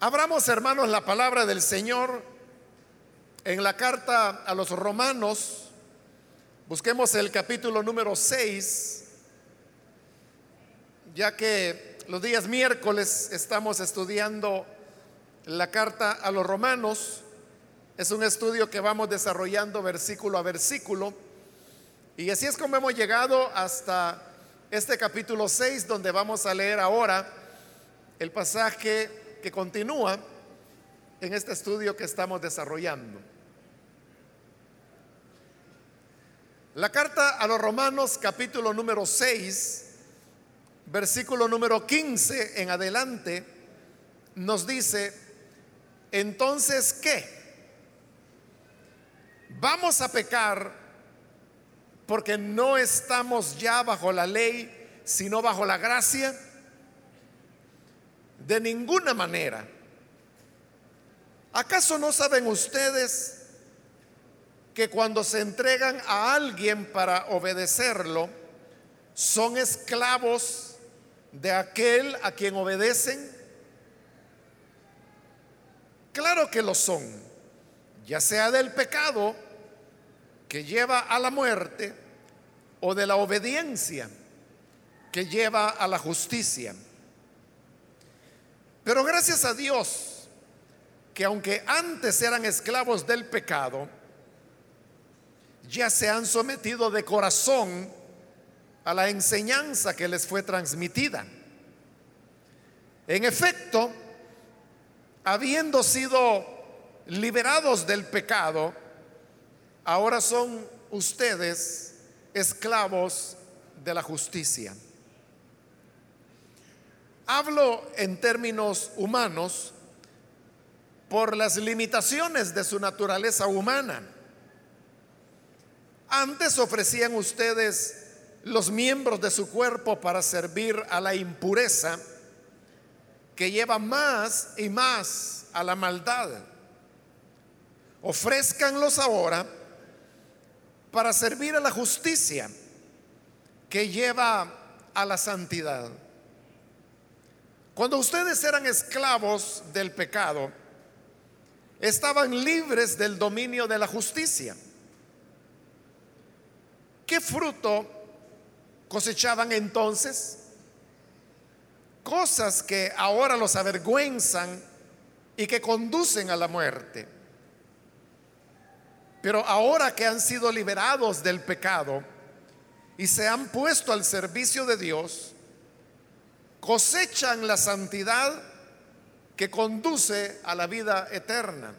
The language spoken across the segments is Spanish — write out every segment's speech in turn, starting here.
Abramos, hermanos, la palabra del Señor en la carta a los romanos. Busquemos el capítulo número 6, ya que los días miércoles estamos estudiando la carta a los romanos. Es un estudio que vamos desarrollando versículo a versículo. Y así es como hemos llegado hasta este capítulo 6, donde vamos a leer ahora el pasaje que continúa en este estudio que estamos desarrollando. La carta a los Romanos capítulo número 6, versículo número 15 en adelante, nos dice, entonces, ¿qué? ¿Vamos a pecar porque no estamos ya bajo la ley, sino bajo la gracia? De ninguna manera. ¿Acaso no saben ustedes que cuando se entregan a alguien para obedecerlo, son esclavos de aquel a quien obedecen? Claro que lo son, ya sea del pecado que lleva a la muerte o de la obediencia que lleva a la justicia. Pero gracias a Dios, que aunque antes eran esclavos del pecado, ya se han sometido de corazón a la enseñanza que les fue transmitida. En efecto, habiendo sido liberados del pecado, ahora son ustedes esclavos de la justicia. Hablo en términos humanos por las limitaciones de su naturaleza humana. Antes ofrecían ustedes los miembros de su cuerpo para servir a la impureza que lleva más y más a la maldad. Ofrézcanlos ahora para servir a la justicia que lleva a la santidad. Cuando ustedes eran esclavos del pecado, estaban libres del dominio de la justicia. ¿Qué fruto cosechaban entonces? Cosas que ahora los avergüenzan y que conducen a la muerte. Pero ahora que han sido liberados del pecado y se han puesto al servicio de Dios, cosechan la santidad que conduce a la vida eterna.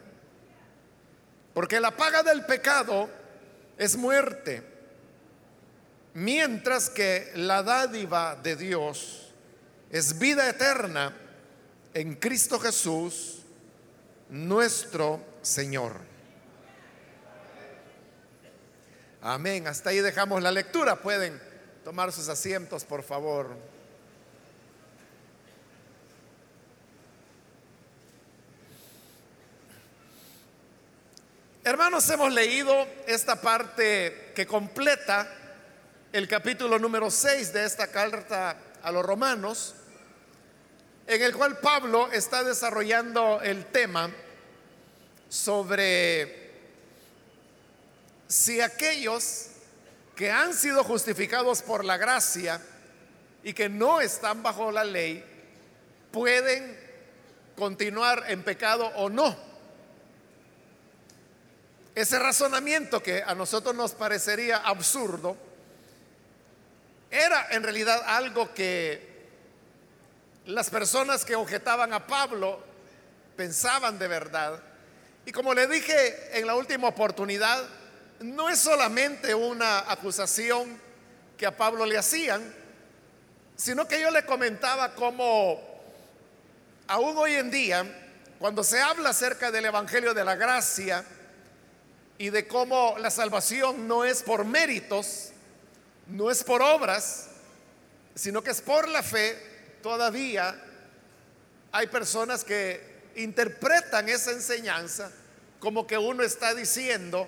Porque la paga del pecado es muerte, mientras que la dádiva de Dios es vida eterna en Cristo Jesús, nuestro Señor. Amén. Hasta ahí dejamos la lectura. Pueden tomar sus asientos, por favor. Hermanos, hemos leído esta parte que completa el capítulo número 6 de esta carta a los romanos, en el cual Pablo está desarrollando el tema sobre si aquellos que han sido justificados por la gracia y que no están bajo la ley pueden continuar en pecado o no. Ese razonamiento que a nosotros nos parecería absurdo, era en realidad algo que las personas que objetaban a Pablo pensaban de verdad. Y como le dije en la última oportunidad, no es solamente una acusación que a Pablo le hacían, sino que yo le comentaba cómo aún hoy en día, cuando se habla acerca del Evangelio de la Gracia, y de cómo la salvación no es por méritos, no es por obras, sino que es por la fe, todavía hay personas que interpretan esa enseñanza como que uno está diciendo,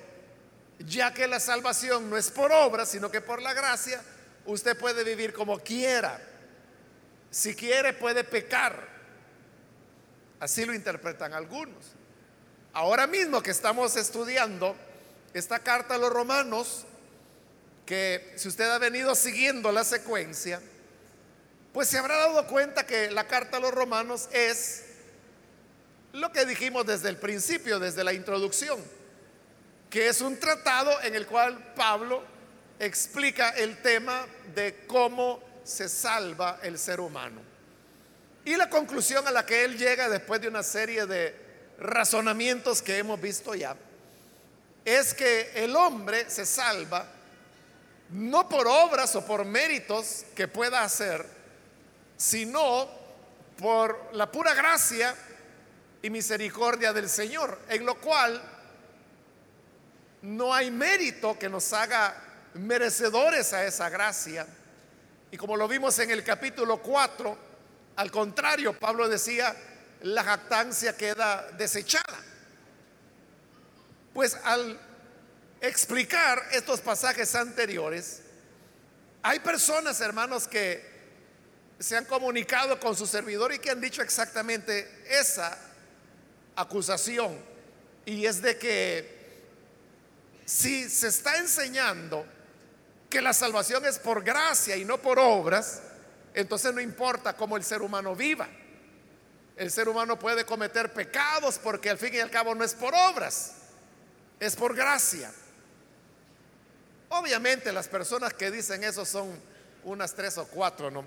ya que la salvación no es por obras, sino que por la gracia, usted puede vivir como quiera. Si quiere, puede pecar. Así lo interpretan algunos. Ahora mismo que estamos estudiando esta carta a los romanos, que si usted ha venido siguiendo la secuencia, pues se habrá dado cuenta que la carta a los romanos es lo que dijimos desde el principio, desde la introducción, que es un tratado en el cual Pablo explica el tema de cómo se salva el ser humano. Y la conclusión a la que él llega después de una serie de razonamientos que hemos visto ya, es que el hombre se salva no por obras o por méritos que pueda hacer, sino por la pura gracia y misericordia del Señor, en lo cual no hay mérito que nos haga merecedores a esa gracia. Y como lo vimos en el capítulo 4, al contrario, Pablo decía, la jactancia queda desechada. Pues al explicar estos pasajes anteriores, hay personas, hermanos, que se han comunicado con su servidor y que han dicho exactamente esa acusación. Y es de que si se está enseñando que la salvación es por gracia y no por obras, entonces no importa cómo el ser humano viva. El ser humano puede cometer pecados porque al fin y al cabo no es por obras, es por gracia. Obviamente las personas que dicen eso son unas tres o cuatro, ¿no?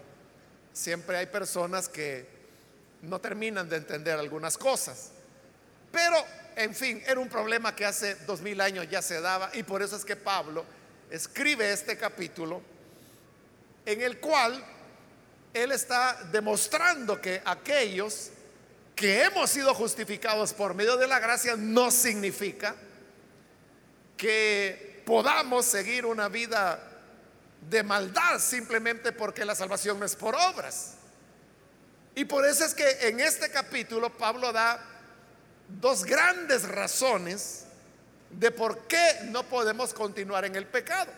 Siempre hay personas que no terminan de entender algunas cosas. Pero, en fin, era un problema que hace dos mil años ya se daba y por eso es que Pablo escribe este capítulo en el cual él está demostrando que aquellos que hemos sido justificados por medio de la gracia no significa que podamos seguir una vida de maldad simplemente porque la salvación no es por obras. Y por eso es que en este capítulo Pablo da dos grandes razones de por qué no podemos continuar en el pecado.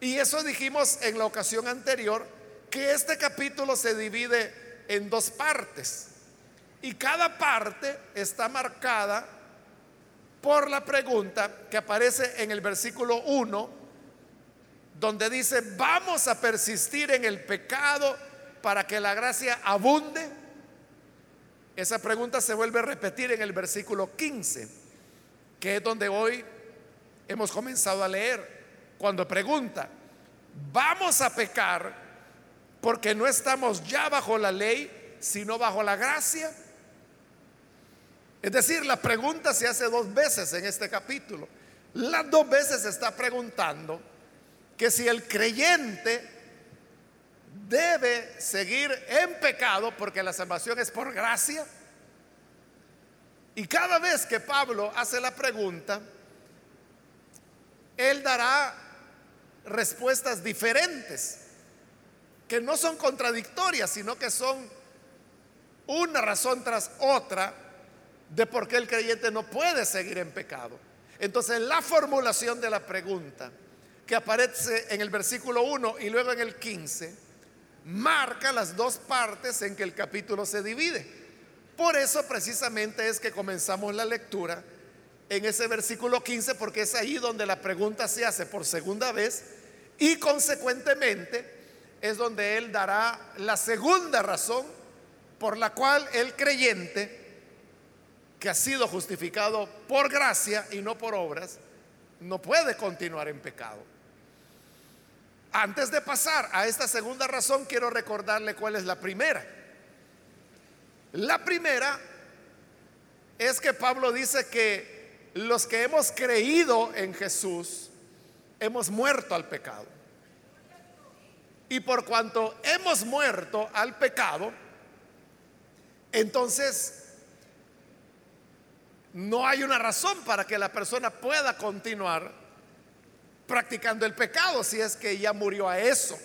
Y eso dijimos en la ocasión anterior, que este capítulo se divide en dos partes. Y cada parte está marcada por la pregunta que aparece en el versículo 1, donde dice, vamos a persistir en el pecado para que la gracia abunde. Esa pregunta se vuelve a repetir en el versículo 15, que es donde hoy hemos comenzado a leer, cuando pregunta, vamos a pecar porque no estamos ya bajo la ley, sino bajo la gracia. Es decir, la pregunta se hace dos veces en este capítulo. Las dos veces se está preguntando que si el creyente debe seguir en pecado porque la salvación es por gracia. Y cada vez que Pablo hace la pregunta, él dará respuestas diferentes, que no son contradictorias, sino que son una razón tras otra de por qué el creyente no puede seguir en pecado. Entonces la formulación de la pregunta que aparece en el versículo 1 y luego en el 15 marca las dos partes en que el capítulo se divide. Por eso precisamente es que comenzamos la lectura en ese versículo 15 porque es ahí donde la pregunta se hace por segunda vez y consecuentemente es donde él dará la segunda razón por la cual el creyente que ha sido justificado por gracia y no por obras, no puede continuar en pecado. Antes de pasar a esta segunda razón, quiero recordarle cuál es la primera. La primera es que Pablo dice que los que hemos creído en Jesús hemos muerto al pecado. Y por cuanto hemos muerto al pecado, entonces no hay una razón para que la persona pueda continuar practicando el pecado si es que ya murió a eso.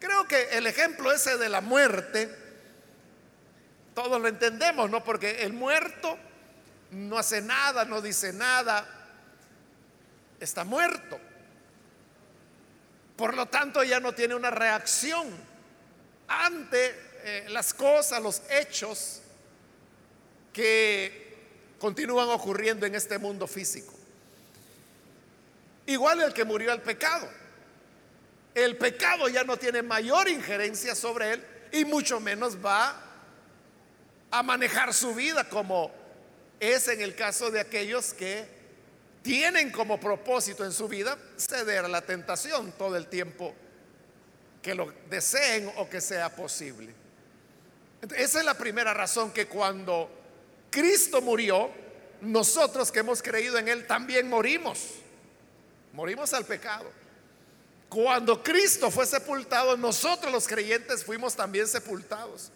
Creo que el ejemplo ese de la muerte, todos lo entendemos, ¿no? Porque el muerto no hace nada, no dice nada, está muerto. Por lo tanto, ya no tiene una reacción ante eh, las cosas, los hechos que continúan ocurriendo en este mundo físico. Igual el que murió al pecado. El pecado ya no tiene mayor injerencia sobre él y mucho menos va a manejar su vida como es en el caso de aquellos que tienen como propósito en su vida ceder a la tentación todo el tiempo que lo deseen o que sea posible. Esa es la primera razón que cuando Cristo murió, nosotros que hemos creído en Él también morimos. Morimos al pecado. Cuando Cristo fue sepultado, nosotros los creyentes fuimos también sepultados.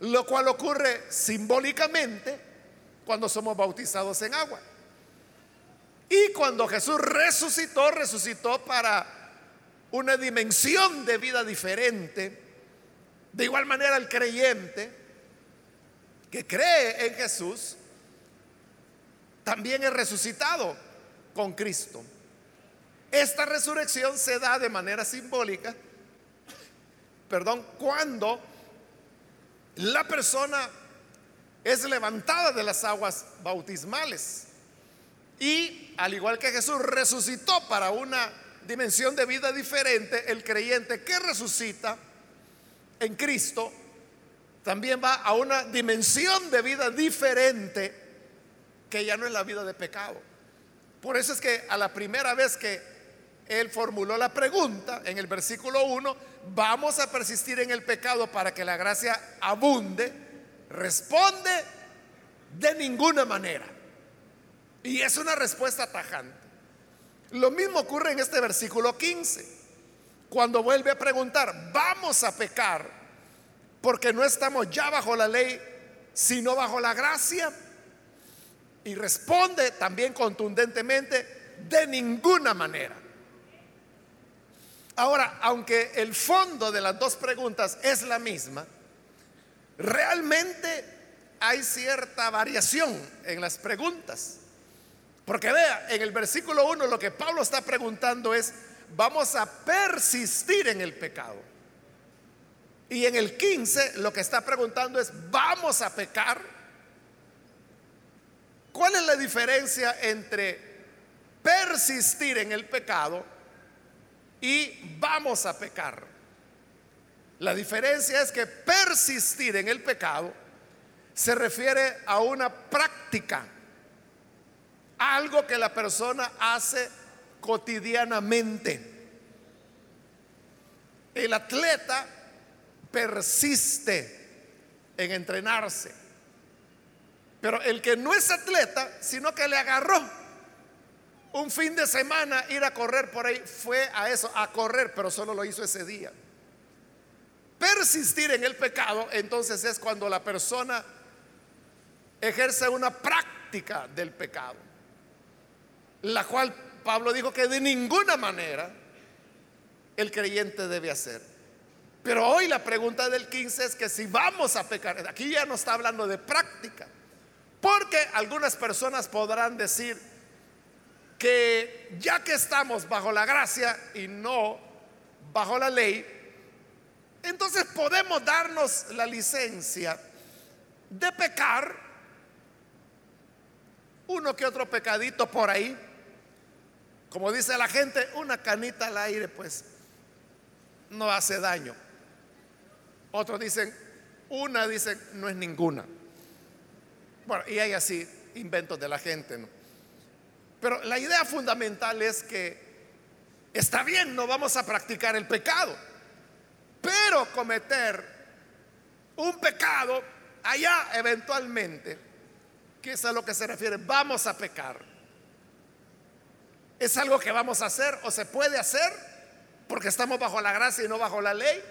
Lo cual ocurre simbólicamente cuando somos bautizados en agua. Y cuando Jesús resucitó, resucitó para una dimensión de vida diferente. De igual manera el creyente que cree en Jesús también es resucitado con Cristo. Esta resurrección se da de manera simbólica, perdón, cuando la persona es levantada de las aguas bautismales. Y al igual que Jesús resucitó para una dimensión de vida diferente, el creyente que resucita en Cristo también va a una dimensión de vida diferente que ya no es la vida de pecado. Por eso es que a la primera vez que él formuló la pregunta en el versículo 1, vamos a persistir en el pecado para que la gracia abunde, responde de ninguna manera. Y es una respuesta tajante. Lo mismo ocurre en este versículo 15, cuando vuelve a preguntar, vamos a pecar porque no estamos ya bajo la ley, sino bajo la gracia. Y responde también contundentemente, de ninguna manera. Ahora, aunque el fondo de las dos preguntas es la misma, realmente hay cierta variación en las preguntas. Porque vea, en el versículo 1 lo que Pablo está preguntando es, vamos a persistir en el pecado. Y en el 15 lo que está preguntando es, ¿vamos a pecar? ¿Cuál es la diferencia entre persistir en el pecado y vamos a pecar? La diferencia es que persistir en el pecado se refiere a una práctica algo que la persona hace cotidianamente. El atleta persiste en entrenarse. Pero el que no es atleta, sino que le agarró un fin de semana ir a correr por ahí, fue a eso, a correr, pero solo lo hizo ese día. Persistir en el pecado, entonces es cuando la persona ejerce una práctica del pecado la cual Pablo dijo que de ninguna manera el creyente debe hacer. Pero hoy la pregunta del 15 es que si vamos a pecar, aquí ya no está hablando de práctica, porque algunas personas podrán decir que ya que estamos bajo la gracia y no bajo la ley, entonces podemos darnos la licencia de pecar uno que otro pecadito por ahí como dice la gente, una canita al aire pues no hace daño. Otros dicen, una dicen, no es ninguna. Bueno, y hay así inventos de la gente, ¿no? Pero la idea fundamental es que está bien, no vamos a practicar el pecado, pero cometer un pecado allá eventualmente, que es a lo que se refiere, vamos a pecar ¿Es algo que vamos a hacer o se puede hacer porque estamos bajo la gracia y no bajo la ley?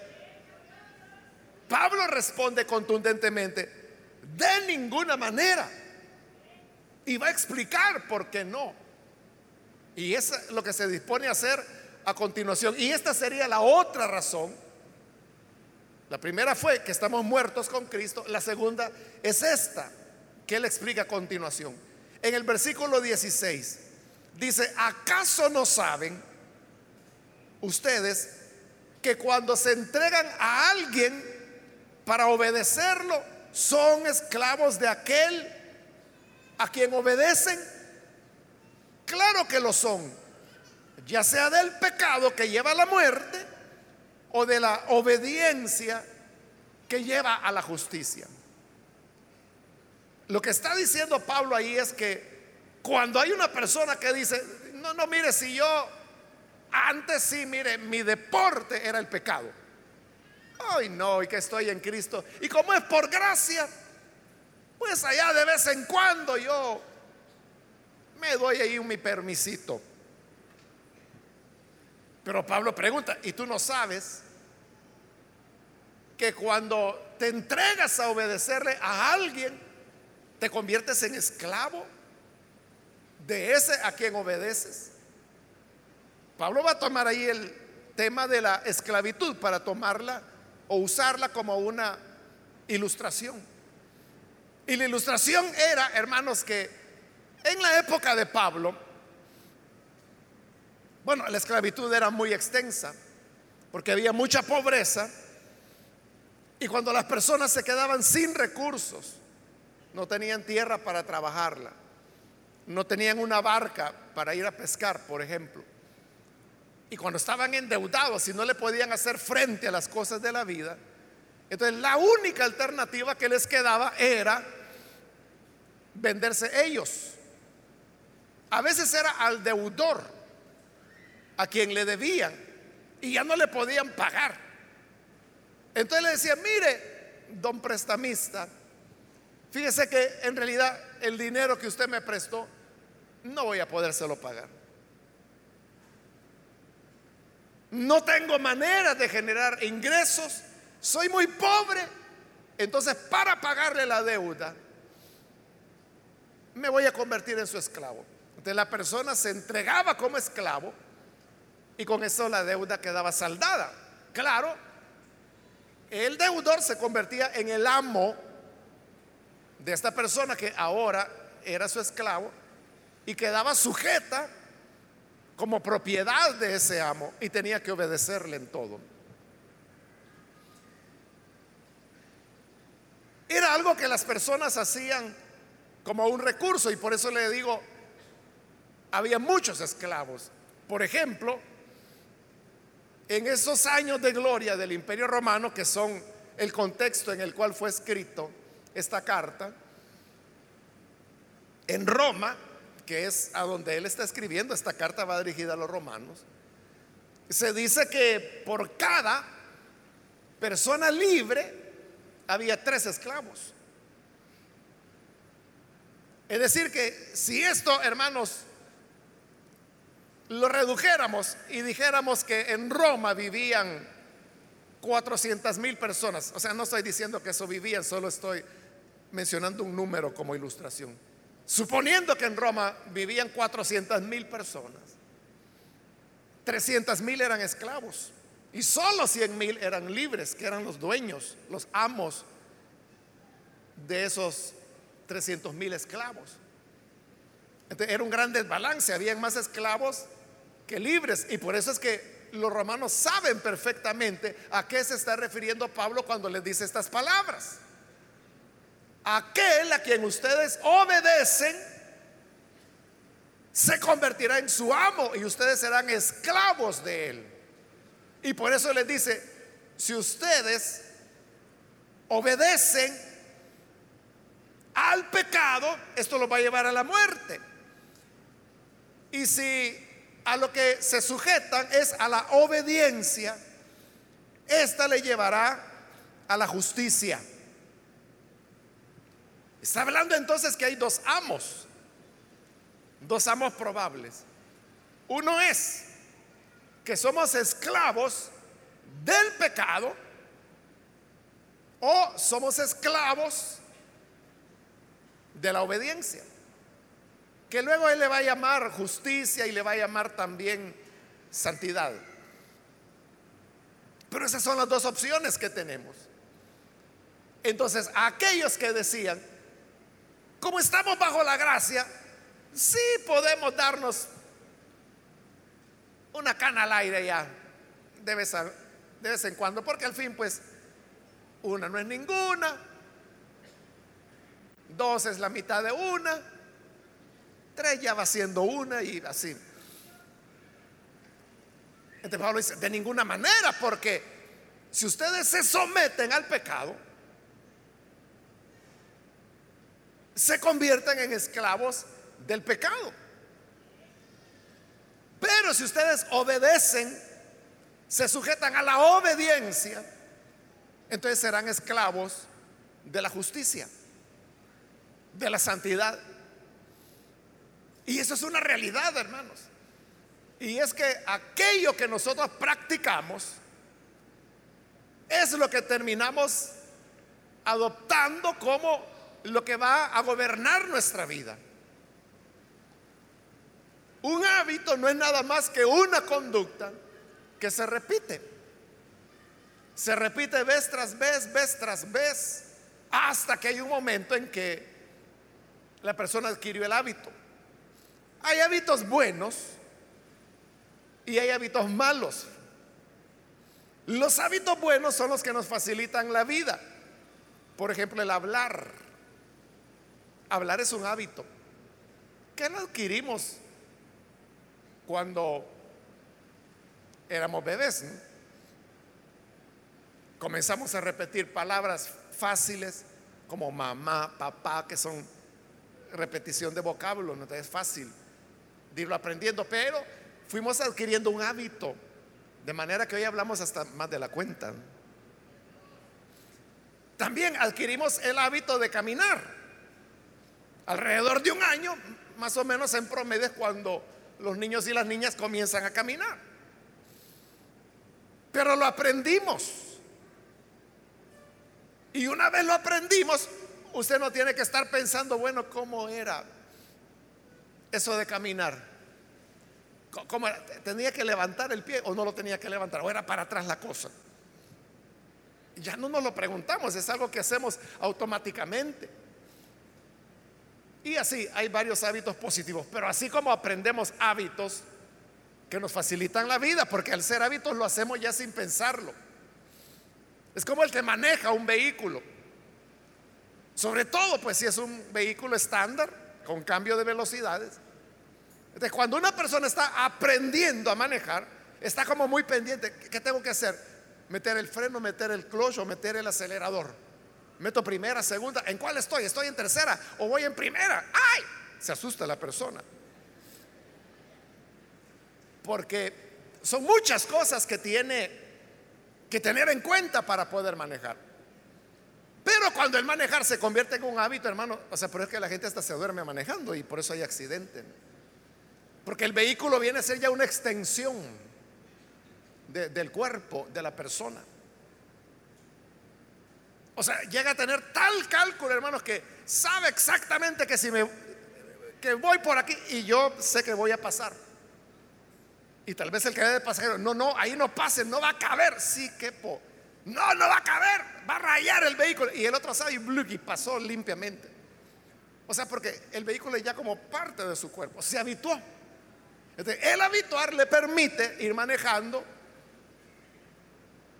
Pablo responde contundentemente, de ninguna manera. Y va a explicar por qué no. Y es lo que se dispone a hacer a continuación. Y esta sería la otra razón. La primera fue que estamos muertos con Cristo. La segunda es esta, que él explica a continuación. En el versículo 16 Dice, ¿acaso no saben ustedes que cuando se entregan a alguien para obedecerlo, son esclavos de aquel a quien obedecen? Claro que lo son, ya sea del pecado que lleva a la muerte o de la obediencia que lleva a la justicia. Lo que está diciendo Pablo ahí es que cuando hay una persona que dice, no, no, mire, si yo antes sí, mire, mi deporte era el pecado. Ay, no, y que estoy en Cristo. Y como es por gracia, pues allá de vez en cuando yo me doy ahí mi permisito. Pero Pablo pregunta, ¿y tú no sabes que cuando te entregas a obedecerle a alguien, te conviertes en esclavo de ese a quien obedeces? Pablo va a tomar ahí el tema de la esclavitud para tomarla o usarla como una ilustración. Y la ilustración era, hermanos, que en la época de Pablo, bueno, la esclavitud era muy extensa, porque había mucha pobreza, y cuando las personas se quedaban sin recursos, no tenían tierra para trabajarla, no tenían una barca para ir a pescar, por ejemplo, y cuando estaban endeudados y no le podían hacer frente a las cosas de la vida, entonces la única alternativa que les quedaba era venderse ellos. A veces era al deudor, a quien le debían, y ya no le podían pagar. Entonces le decían, mire, don prestamista, fíjese que en realidad el dinero que usted me prestó, no voy a podérselo pagar. no tengo manera de generar ingresos, soy muy pobre. Entonces, para pagarle la deuda, me voy a convertir en su esclavo. Entonces, la persona se entregaba como esclavo y con eso la deuda quedaba saldada. Claro, el deudor se convertía en el amo de esta persona que ahora era su esclavo y quedaba sujeta como propiedad de ese amo y tenía que obedecerle en todo. Era algo que las personas hacían como un recurso y por eso le digo, había muchos esclavos. Por ejemplo, en esos años de gloria del imperio romano, que son el contexto en el cual fue escrito esta carta, en Roma que es a donde él está escribiendo, esta carta va dirigida a los romanos, se dice que por cada persona libre había tres esclavos. Es decir, que si esto, hermanos, lo redujéramos y dijéramos que en Roma vivían 400 mil personas, o sea, no estoy diciendo que eso vivían, solo estoy mencionando un número como ilustración. Suponiendo que en Roma vivían 400 mil personas, 300 mil eran esclavos. Y solo 100 mil eran libres, que eran los dueños, los amos de esos 300 mil esclavos. Era un gran desbalance, habían más esclavos que libres. Y por eso es que los romanos saben perfectamente a qué se está refiriendo Pablo cuando les dice estas palabras aquel a quien ustedes obedecen se convertirá en su amo y ustedes serán esclavos de él. Y por eso les dice, si ustedes obedecen al pecado, esto los va a llevar a la muerte. Y si a lo que se sujetan es a la obediencia, esta le llevará a la justicia. Está hablando entonces que hay dos amos, dos amos probables. Uno es que somos esclavos del pecado o somos esclavos de la obediencia. Que luego Él le va a llamar justicia y le va a llamar también santidad. Pero esas son las dos opciones que tenemos. Entonces, aquellos que decían, como estamos bajo la gracia, sí podemos darnos una cana al aire ya de vez, en cuando, porque al fin pues una no es ninguna dos es la mitad de una, tres ya va siendo una y así. Entonces Pablo dice, de ninguna manera, porque si ustedes se someten al pecado, se convierten en esclavos del pecado. Pero si ustedes obedecen, se sujetan a la obediencia, entonces serán esclavos de la justicia, de la santidad. Y eso es una realidad, hermanos. Y es que aquello que nosotros practicamos es lo que terminamos adoptando como lo que va a gobernar nuestra vida. Un hábito no es nada más que una conducta que se repite. Se repite vez tras vez, vez tras vez, hasta que hay un momento en que la persona adquirió el hábito. Hay hábitos buenos y hay hábitos malos. Los hábitos buenos son los que nos facilitan la vida. Por ejemplo, el hablar. Hablar es un hábito. que lo adquirimos cuando éramos bebés. Comenzamos a repetir palabras fáciles como mamá, papá, que son repetición de vocablo, no es fácil de irlo aprendiendo, pero fuimos adquiriendo un hábito, de manera que hoy hablamos hasta más de la cuenta. También adquirimos el hábito de caminar. Alrededor de un año, más o menos en promedio, es cuando los niños y las niñas comienzan a caminar. Pero lo aprendimos. Y una vez lo aprendimos, usted no tiene que estar pensando, bueno, ¿cómo era eso de caminar? ¿Cómo ¿Tenía que levantar el pie o no lo tenía que levantar? ¿O era para atrás la cosa? Ya no nos lo preguntamos, es algo que hacemos automáticamente. Y así hay varios hábitos positivos, pero así como aprendemos hábitos que nos facilitan la vida, porque al ser hábitos lo hacemos ya sin pensarlo. Es como el que maneja un vehículo. Sobre todo, pues si es un vehículo estándar, con cambio de velocidades. Entonces, cuando una persona está aprendiendo a manejar, está como muy pendiente. ¿Qué tengo que hacer? Meter el freno, meter el clutch o meter el acelerador. Meto primera, segunda. ¿En cuál estoy? ¿Estoy en tercera o voy en primera? ¡Ay! Se asusta la persona. Porque son muchas cosas que tiene que tener en cuenta para poder manejar. Pero cuando el manejar se convierte en un hábito, hermano, o sea, pero es que la gente hasta se duerme manejando y por eso hay accidente. Porque el vehículo viene a ser ya una extensión del cuerpo de la persona. O sea, llega a tener tal cálculo, hermanos, que sabe exactamente que si me que voy por aquí y yo sé que voy a pasar. Y tal vez el que de pasajero, no, no, ahí no pase, no va a caber. Sí, que po. No, no va a caber, va a rayar el vehículo. Y el otro sabe y, y pasó limpiamente. O sea, porque el vehículo ya como parte de su cuerpo, se habituó. el habituar le permite ir manejando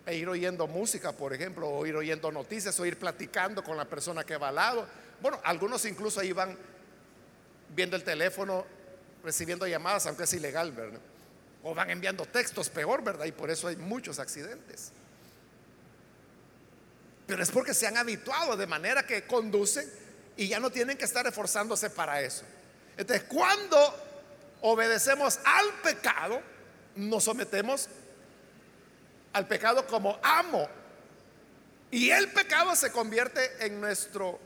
e ir oyendo música, por ejemplo, o ir oyendo noticias, o ir platicando con la persona que va al lado. Bueno, algunos incluso ahí van viendo el teléfono, recibiendo llamadas, aunque es ilegal, ¿verdad? O van enviando textos, peor, ¿verdad? Y por eso hay muchos accidentes. Pero es porque se han habituado de manera que conducen y ya no tienen que estar esforzándose para eso. Entonces, cuando obedecemos al pecado, nos sometemos al pecado como amo. Y el pecado se convierte en nuestro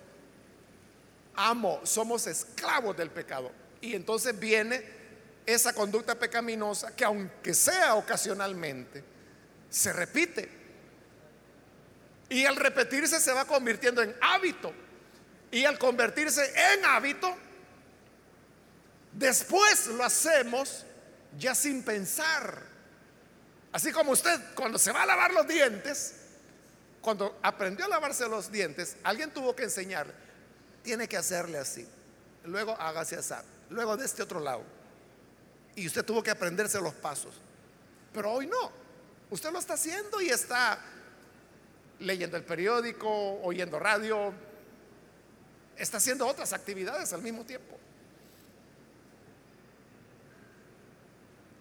amo. Somos esclavos del pecado. Y entonces viene esa conducta pecaminosa que aunque sea ocasionalmente, se repite. Y al repetirse se va convirtiendo en hábito. Y al convertirse en hábito, después lo hacemos ya sin pensar. Así como usted cuando se va a lavar los dientes, cuando aprendió a lavarse los dientes, alguien tuvo que enseñarle, tiene que hacerle así, luego hágase así, luego de este otro lado. Y usted tuvo que aprenderse los pasos. Pero hoy no, usted lo está haciendo y está leyendo el periódico, oyendo radio, está haciendo otras actividades al mismo tiempo.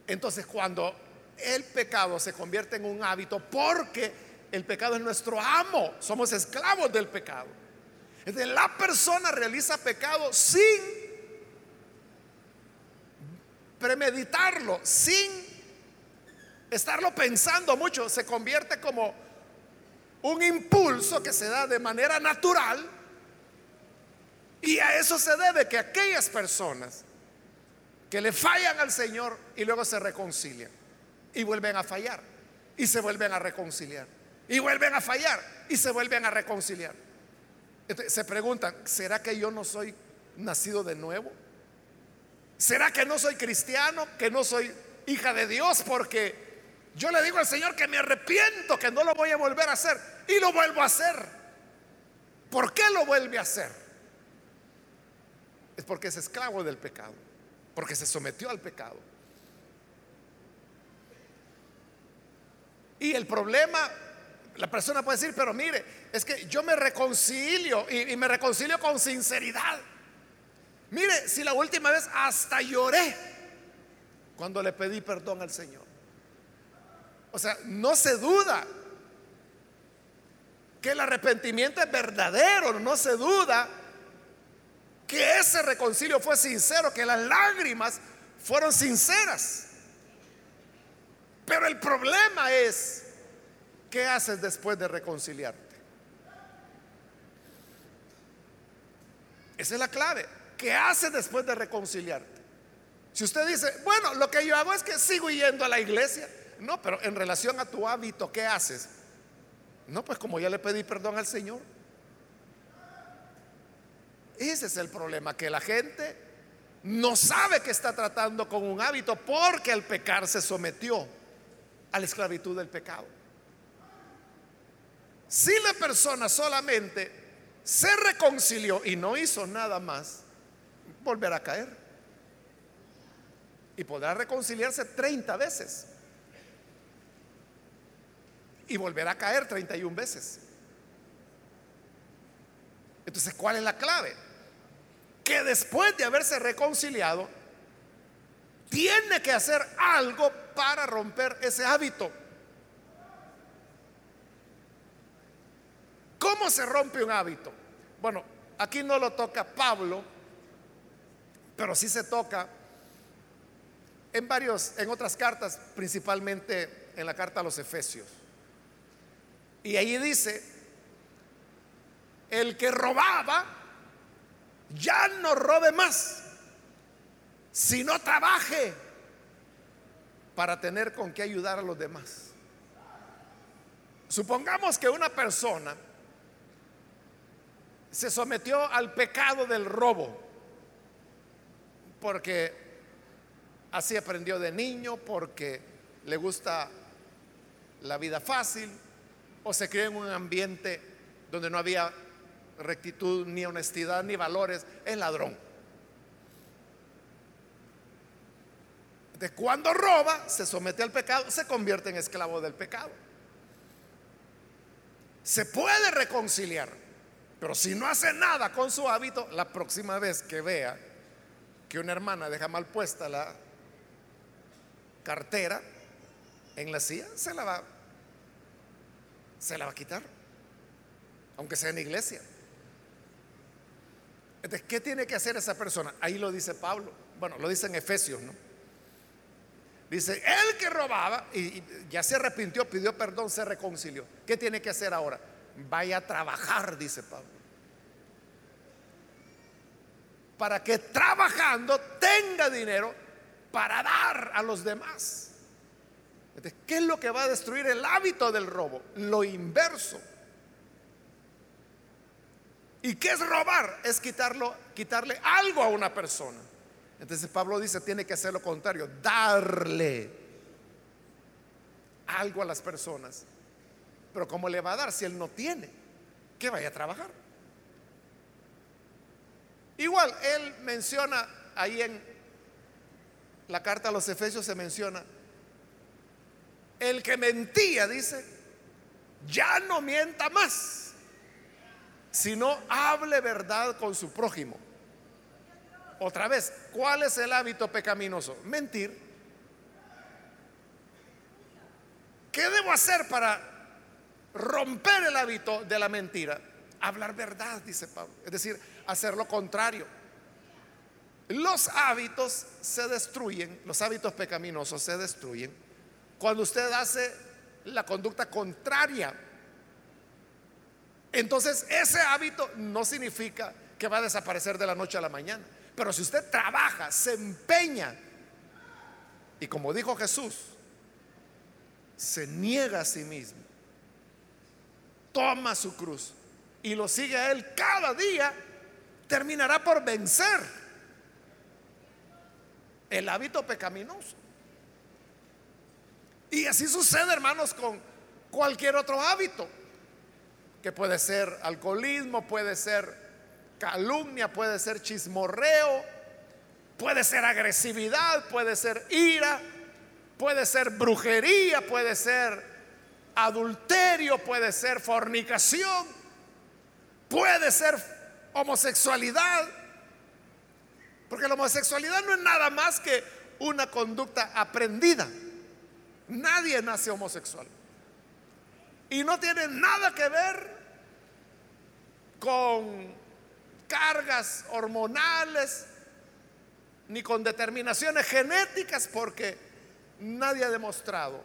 Entonces, cuando el pecado se convierte en un hábito, porque el pecado es nuestro amo, somos esclavos del pecado. Entonces, la persona realiza pecado sin premeditarlo, sin estarlo pensando mucho, se convierte como un impulso que se da de manera natural. Y a eso se debe que aquellas personas que le fallan al Señor y luego se reconcilian y vuelven a fallar y se vuelven a reconciliar y vuelven a fallar y se vuelven a reconciliar. se preguntan, ¿será que yo no soy nacido de nuevo? ¿Será que no soy cristiano? ¿Que no soy hija de Dios? Porque yo le digo al Señor que me arrepiento, que no lo voy a volver a hacer. Y lo vuelvo a hacer. ¿Por qué lo vuelve a hacer? Es porque es esclavo del pecado. Porque se sometió al pecado. Y el problema, la persona puede decir, pero mire, es que yo me reconcilio y, me reconcilio con sinceridad. Mire, si la última vez hasta lloré cuando le pedí perdón al Señor. O sea, no se duda que el arrepentimiento es verdadero, no se duda que ese reconcilio fue sincero, que las lágrimas fueron sinceras. Pero el problema es, ¿qué haces después de reconciliarte? Esa es la clave. ¿Qué haces después de reconciliarte? Si usted dice, bueno, lo que yo hago es que sigo yendo a la iglesia. No, pero en relación a tu hábito, ¿qué haces? No, pues como ya le pedí perdón al Señor. Ese es el problema, que la gente no sabe que está tratando con un hábito porque al pecar se sometió a la esclavitud del pecado. Si la persona solamente se reconcilió y no hizo nada más, volverá a caer. Y podrá reconciliarse 30 veces. Y volverá a caer 31 veces. Entonces, ¿cuál es la clave? Que después de haberse reconciliado, tiene que hacer algo para romper ese hábito. ¿Cómo se rompe un hábito? Bueno, aquí no lo toca Pablo, pero sí se toca en varios, en otras cartas, principalmente en la carta a los Efesios. Y ahí dice, el que robaba, ya no robe más, sino trabaje para tener con qué ayudar a los demás. Supongamos que una persona se sometió al pecado del robo porque así aprendió de niño, porque le gusta la vida fácil, o se crió en un ambiente donde no había rectitud, ni honestidad, ni valores, es ladrón. De cuando roba, se somete al pecado, se convierte en esclavo del pecado. Se puede reconciliar, pero si no hace nada con su hábito, la próxima vez que vea que una hermana deja mal puesta la cartera en la silla, se la va, se la va a quitar, aunque sea en iglesia. Entonces, ¿qué tiene que hacer esa persona? Ahí lo dice Pablo. Bueno, lo dice en Efesios, ¿no? Dice, el que robaba y ya se arrepintió, pidió perdón, se reconcilió. ¿Qué tiene que hacer ahora? Vaya a trabajar, dice Pablo para que trabajando tenga dinero para dar a los demás. ¿Qué es lo que va a destruir el hábito del robo? Lo inverso. ¿Y qué es robar? Es quitarlo, quitarle algo a una persona. Entonces Pablo dice, tiene que hacer lo contrario, darle algo a las personas. Pero ¿cómo le va a dar si él no tiene? Que vaya a trabajar. Igual, él menciona ahí en la carta a los Efesios se menciona, el que mentía, dice, ya no mienta más, sino hable verdad con su prójimo. Otra vez, ¿cuál es el hábito pecaminoso? Mentir. ¿Qué debo hacer para romper el hábito de la mentira? Hablar verdad, dice Pablo. Es decir, hacer lo contrario. Los hábitos se destruyen, los hábitos pecaminosos se destruyen cuando usted hace la conducta contraria. Entonces, ese hábito no significa que va a desaparecer de la noche a la mañana. Pero si usted trabaja, se empeña, y como dijo Jesús, se niega a sí mismo, toma su cruz y lo sigue a él cada día, terminará por vencer el hábito pecaminoso. Y así sucede, hermanos, con cualquier otro hábito, que puede ser alcoholismo, puede ser calumnia, puede ser chismorreo, puede ser agresividad, puede ser ira, puede ser brujería, puede ser adulterio, puede ser fornicación, puede ser homosexualidad porque la homosexualidad no es nada más que una conducta aprendida. Nadie nace homosexual. Y no tiene nada que ver con cargas hormonales ni con determinaciones genéticas porque nadie ha demostrado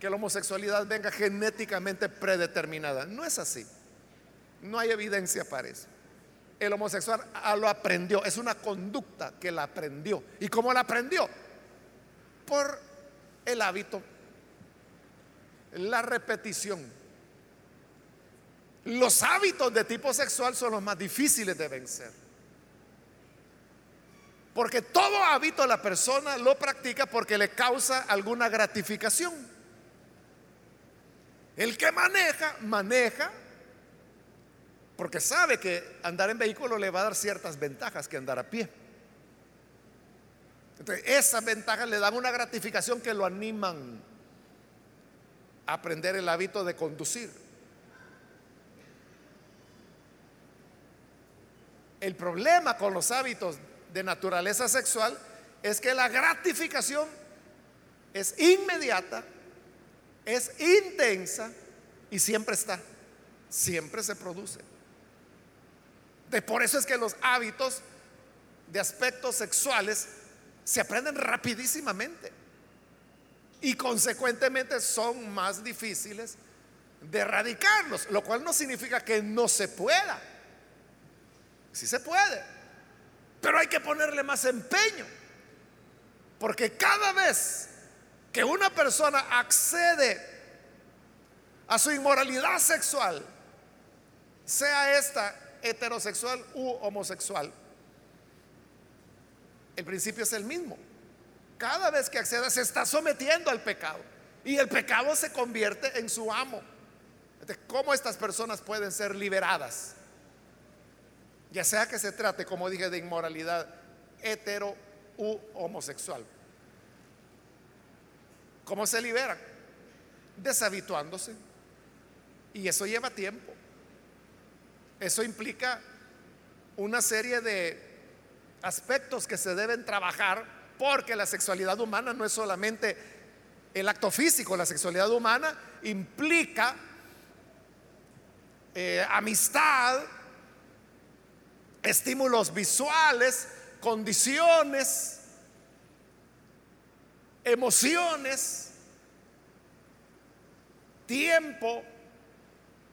que la homosexualidad venga genéticamente predeterminada. No es así. No hay evidencia para eso el homosexual lo aprendió, es una conducta que la aprendió. ¿Y cómo la aprendió? Por el hábito, la repetición. Los hábitos de tipo sexual son los más difíciles de vencer. Porque todo hábito la persona lo practica porque le causa alguna gratificación. El que maneja, maneja porque sabe que andar en vehículo le va a dar ciertas ventajas que andar a pie. Entonces, esas ventajas le dan una gratificación que lo animan a aprender el hábito de conducir. El problema con los hábitos de naturaleza sexual es que la gratificación es inmediata, es intensa y siempre está, siempre se produce por eso es que los hábitos de aspectos sexuales se aprenden rapidísimamente y consecuentemente son más difíciles de erradicarlos, lo cual no significa que no se pueda. Sí se puede, pero hay que ponerle más empeño, porque cada vez que una persona accede a su inmoralidad sexual, sea esta heterosexual u homosexual, el principio es el mismo. Cada vez que acceda se está sometiendo al pecado y el pecado se convierte en su amo. ¿Cómo estas personas pueden ser liberadas? Ya sea que se trate, como dije, de inmoralidad hetero u homosexual. ¿Cómo se liberan? Deshabituándose. Y eso lleva tiempo. Eso implica una serie de aspectos que se deben trabajar porque la sexualidad humana no es solamente el acto físico, la sexualidad humana implica eh, amistad, estímulos visuales, condiciones, emociones, tiempo,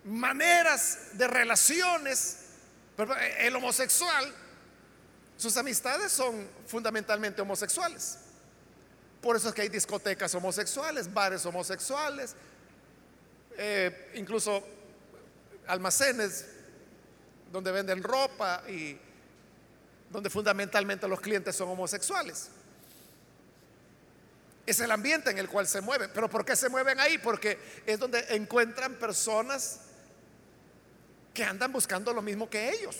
maneras de relaciones. El homosexual, sus amistades son fundamentalmente homosexuales. Por eso es que hay discotecas homosexuales, bares homosexuales, eh, incluso almacenes donde venden ropa y donde fundamentalmente los clientes son homosexuales. Es el ambiente en el cual se mueven. ¿Pero por qué se mueven ahí? Porque es donde encuentran personas que andan buscando lo mismo que ellos.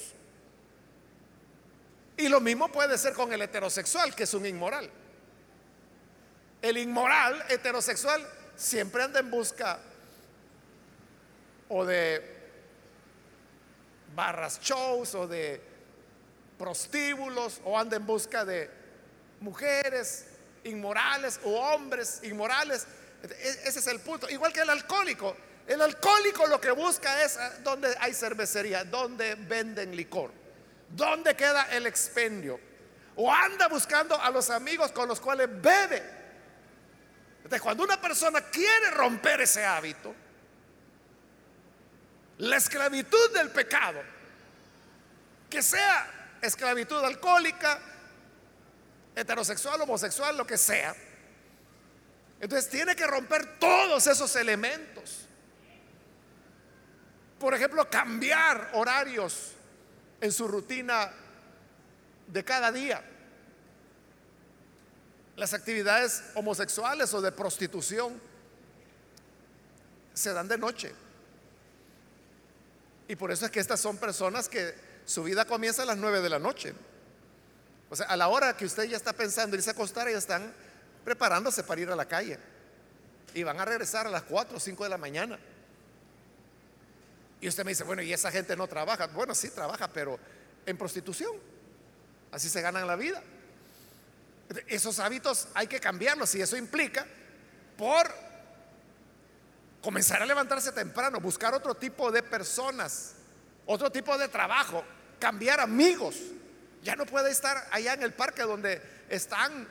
Y lo mismo puede ser con el heterosexual, que es un inmoral. El inmoral heterosexual siempre anda en busca o de barras shows o de prostíbulos o anda en busca de mujeres inmorales o hombres inmorales. E-, ese es el punto. Igual que el alcohólico. El alcohólico lo que busca es ah, donde hay cervecería, donde venden licor, donde queda el expendio. O anda buscando a los amigos con los cuales bebe. Entonces, cuando una persona quiere romper ese hábito, la esclavitud del pecado, que sea esclavitud alcohólica, heterosexual, homosexual, lo que sea, entonces tiene que romper todos esos elementos. Por ejemplo, cambiar horarios en su rutina de cada día. Las actividades homosexuales o de prostitución se dan de noche. Y por eso es que estas son personas que su vida comienza a las 9 de la noche. O sea, a la hora que usted ya está pensando irse a acostar, ya están preparándose para ir a la calle. Y van a regresar a las 4 o 5 de la mañana. Y usted me dice, bueno, ¿y esa gente no trabaja? Bueno, sí trabaja, pero en prostitución. Así se ganan la vida. Esos hábitos hay que cambiarlos y eso implica por comenzar a levantarse temprano, buscar otro tipo de personas, otro tipo de trabajo, cambiar amigos. Ya no puede estar allá en el parque donde están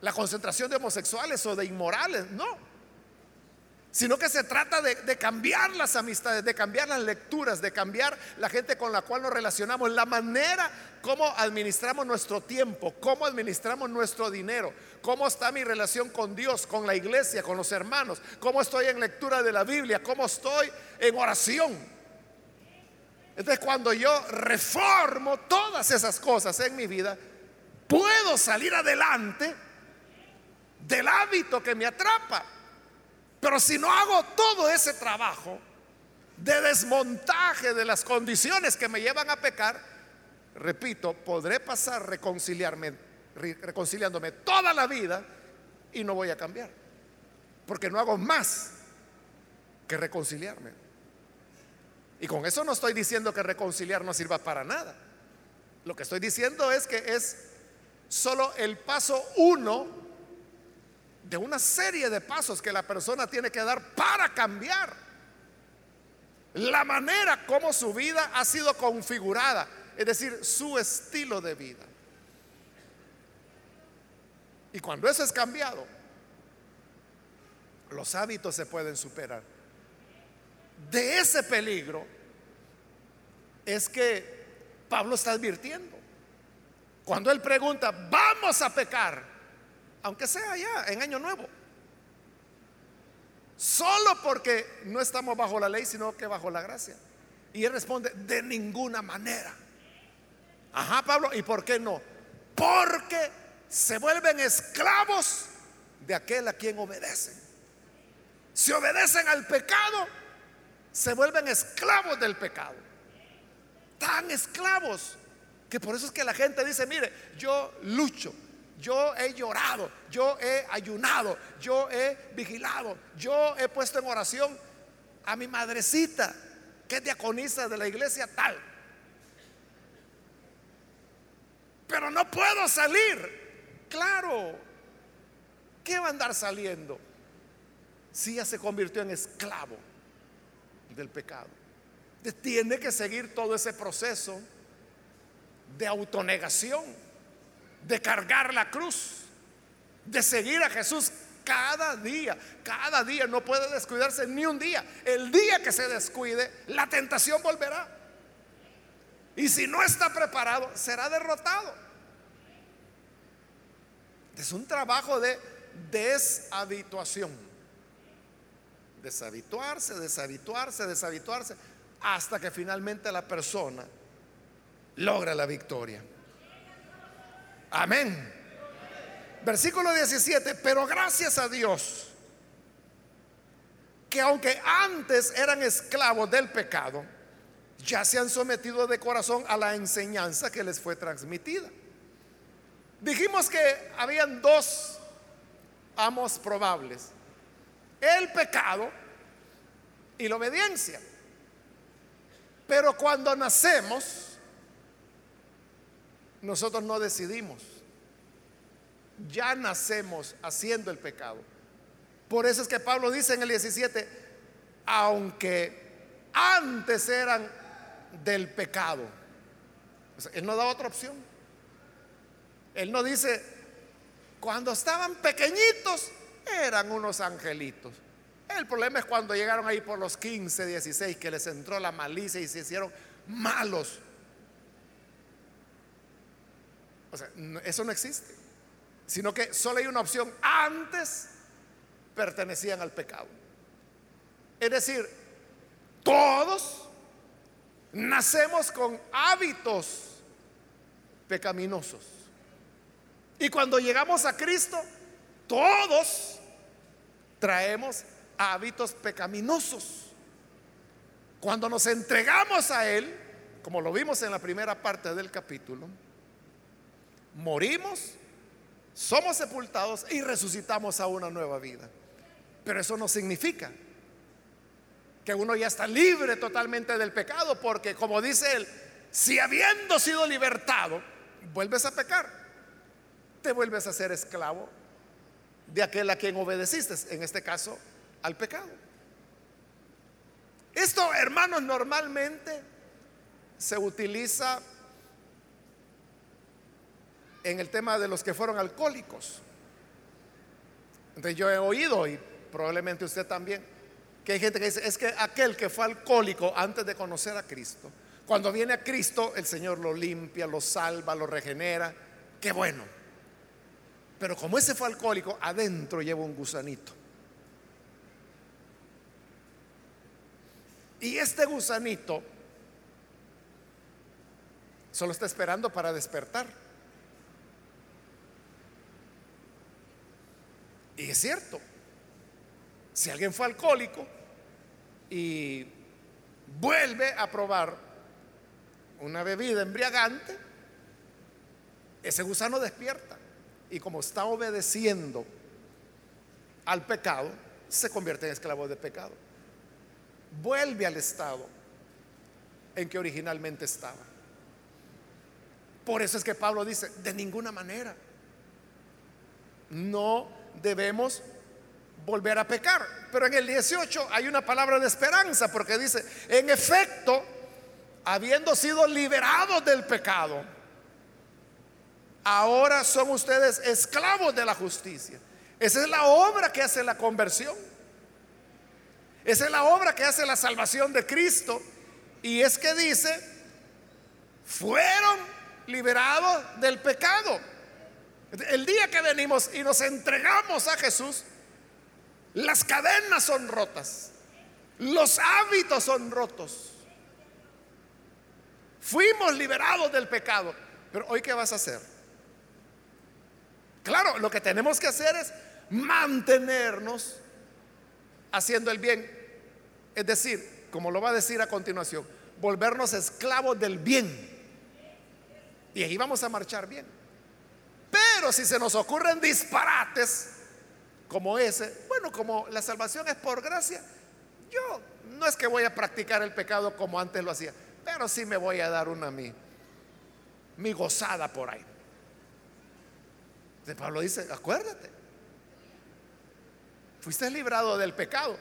la concentración de homosexuales o de inmorales, no sino que se trata de, cambiar las amistades, de cambiar las lecturas, de cambiar la gente con la cual nos relacionamos, la manera como administramos nuestro tiempo, cómo administramos nuestro dinero, cómo está mi relación con Dios, con la iglesia, con los hermanos, cómo estoy en lectura de la Biblia, cómo estoy en oración. Entonces cuando yo reformo todas esas cosas en mi vida, puedo salir adelante del hábito que me atrapa. Pero si no hago todo ese trabajo de desmontaje de las condiciones que me llevan a pecar, repito, podré pasar reconciliarme, reconciliándome toda la vida y no voy a cambiar. Porque no hago más que reconciliarme. Y con eso no estoy diciendo que reconciliar no sirva para nada. Lo que estoy diciendo es que es solo el paso uno de una serie de pasos que la persona tiene que dar para cambiar la manera como su vida ha sido configurada, es decir, su estilo de vida. Y cuando eso es cambiado, los hábitos se pueden superar. De ese peligro es que Pablo está advirtiendo. Cuando él pregunta, vamos a pecar, aunque sea ya en Año Nuevo. Solo porque no estamos bajo la ley, sino que bajo la gracia. Y él responde, de ninguna manera. Ajá, Pablo, ¿y por qué no? Porque se vuelven esclavos de aquel a quien obedecen. Si obedecen al pecado, se vuelven esclavos del pecado. Tan esclavos que por eso es que la gente dice, mire, yo lucho, yo he llorado, yo he ayunado, yo he vigilado, yo he puesto en oración a mi madrecita, que es diaconisa de la iglesia tal. Pero no puedo salir. Claro, ¿qué va a andar saliendo si ya se convirtió en esclavo del pecado? Tiene que seguir todo ese proceso de autonegación de cargar la cruz, de seguir a Jesús cada día, cada día, no puede descuidarse ni un día. El día que se descuide, la tentación volverá. Y si no está preparado, será derrotado. Es un trabajo de deshabituación. Deshabituarse, deshabituarse, deshabituarse, hasta que finalmente la persona logra la victoria. Amén. Versículo 17, pero gracias a Dios, que aunque antes eran esclavos del pecado, ya se han sometido de corazón a la enseñanza que les fue transmitida. Dijimos que habían dos amos probables, el pecado y la obediencia. Pero cuando nacemos, nosotros no decidimos. Ya nacemos haciendo el pecado. Por eso es que Pablo dice en el 17, aunque antes eran del pecado. él no da otra opción. Él no dice, cuando estaban pequeñitos eran unos angelitos. El problema es cuando llegaron ahí por los 15, 16, que les entró la malicia y se hicieron malos. O sea, eso no existe. Sino que solo hay una opción. Antes pertenecían al pecado. Es decir, todos nacemos con hábitos pecaminosos. Y cuando llegamos a Cristo, todos traemos hábitos pecaminosos. Cuando nos entregamos a Él, como lo vimos en la primera parte del capítulo, morimos, somos sepultados y resucitamos a una nueva vida. Pero eso no significa que uno ya está libre totalmente del pecado, porque como dice él, si habiendo sido libertado, vuelves a pecar, te vuelves a ser esclavo de aquel a quien obedeciste, en este caso al pecado. Esto, hermanos, normalmente se utiliza en el tema de los que fueron alcohólicos. Entonces yo he oído, y probablemente usted también, que hay gente que dice, es que aquel que fue alcohólico antes de conocer a Cristo, cuando viene a Cristo, el Señor lo limpia, lo salva, lo regenera. Qué bueno. Pero como ese fue alcohólico, adentro lleva un gusanito. Y este gusanito solo está esperando para despertar. Y es cierto, si alguien fue alcohólico, y vuelve a probar una bebida embriagante, ese gusano despierta y como está obedeciendo al pecado, se convierte en esclavo de pecado. Vuelve al estado en que originalmente estaba. Por eso es que Pablo dice, de ninguna manera, no debemos volver a pecar. Pero en el 18 hay una palabra de esperanza porque dice, en efecto, habiendo sido liberados del pecado, ahora son ustedes esclavos de la justicia. Esa es la obra que hace la conversión. Esa es la obra que hace la salvación de Cristo. Y es que dice, fueron liberados del pecado. El día que venimos y nos entregamos a Jesús, las cadenas son rotas. Los hábitos son rotos. Fuimos liberados del pecado. Pero hoy, ¿qué vas a hacer? Claro, lo que tenemos que hacer es mantenernos haciendo el bien. Es decir, como lo va a decir a continuación, volvernos esclavos del bien. Y ahí vamos a marchar bien. Pero si se nos ocurren disparates, como ese, bueno, como la salvación es por gracia, yo no es que voy a practicar el pecado como antes lo hacía, pero sí me voy a dar una mi, mi gozada por ahí. De Pablo dice, acuérdate, fuiste librado del pecado,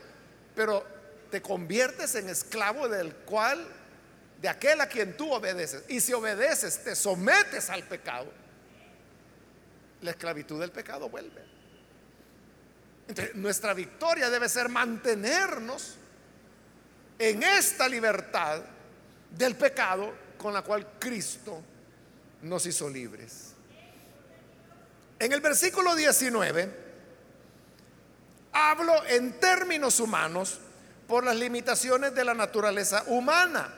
pero te conviertes en esclavo del cual, de aquel a quien tú obedeces. Y si obedeces, te sometes al pecado, la esclavitud del pecado vuelve nuestra victoria debe ser mantenernos en esta libertad del pecado con la cual Cristo nos hizo libres. En el versículo 19 hablo en términos humanos por las limitaciones de la naturaleza humana.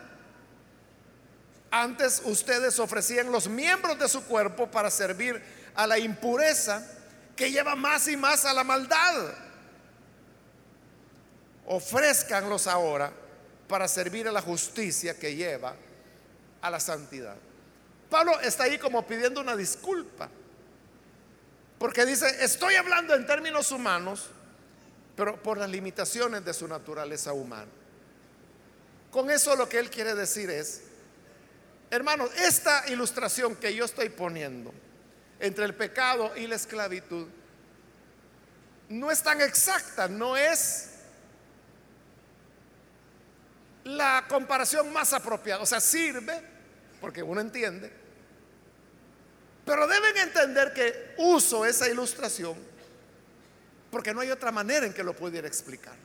Antes ustedes ofrecían los miembros de su cuerpo para servir a la impureza que lleva más y más a la maldad. Ofrézcanlos ahora para servir a la justicia que lleva a la santidad. Pablo está ahí como pidiendo una disculpa, porque dice, estoy hablando en términos humanos, pero por las limitaciones de su naturaleza humana. Con eso lo que él quiere decir es, hermanos, esta ilustración que yo estoy poniendo entre el pecado y la esclavitud no es tan exacta, no es la comparación más apropiada. O sea, sirve, porque uno entiende, pero deben entender que uso esa ilustración porque no hay otra manera en que lo pudiera explicar.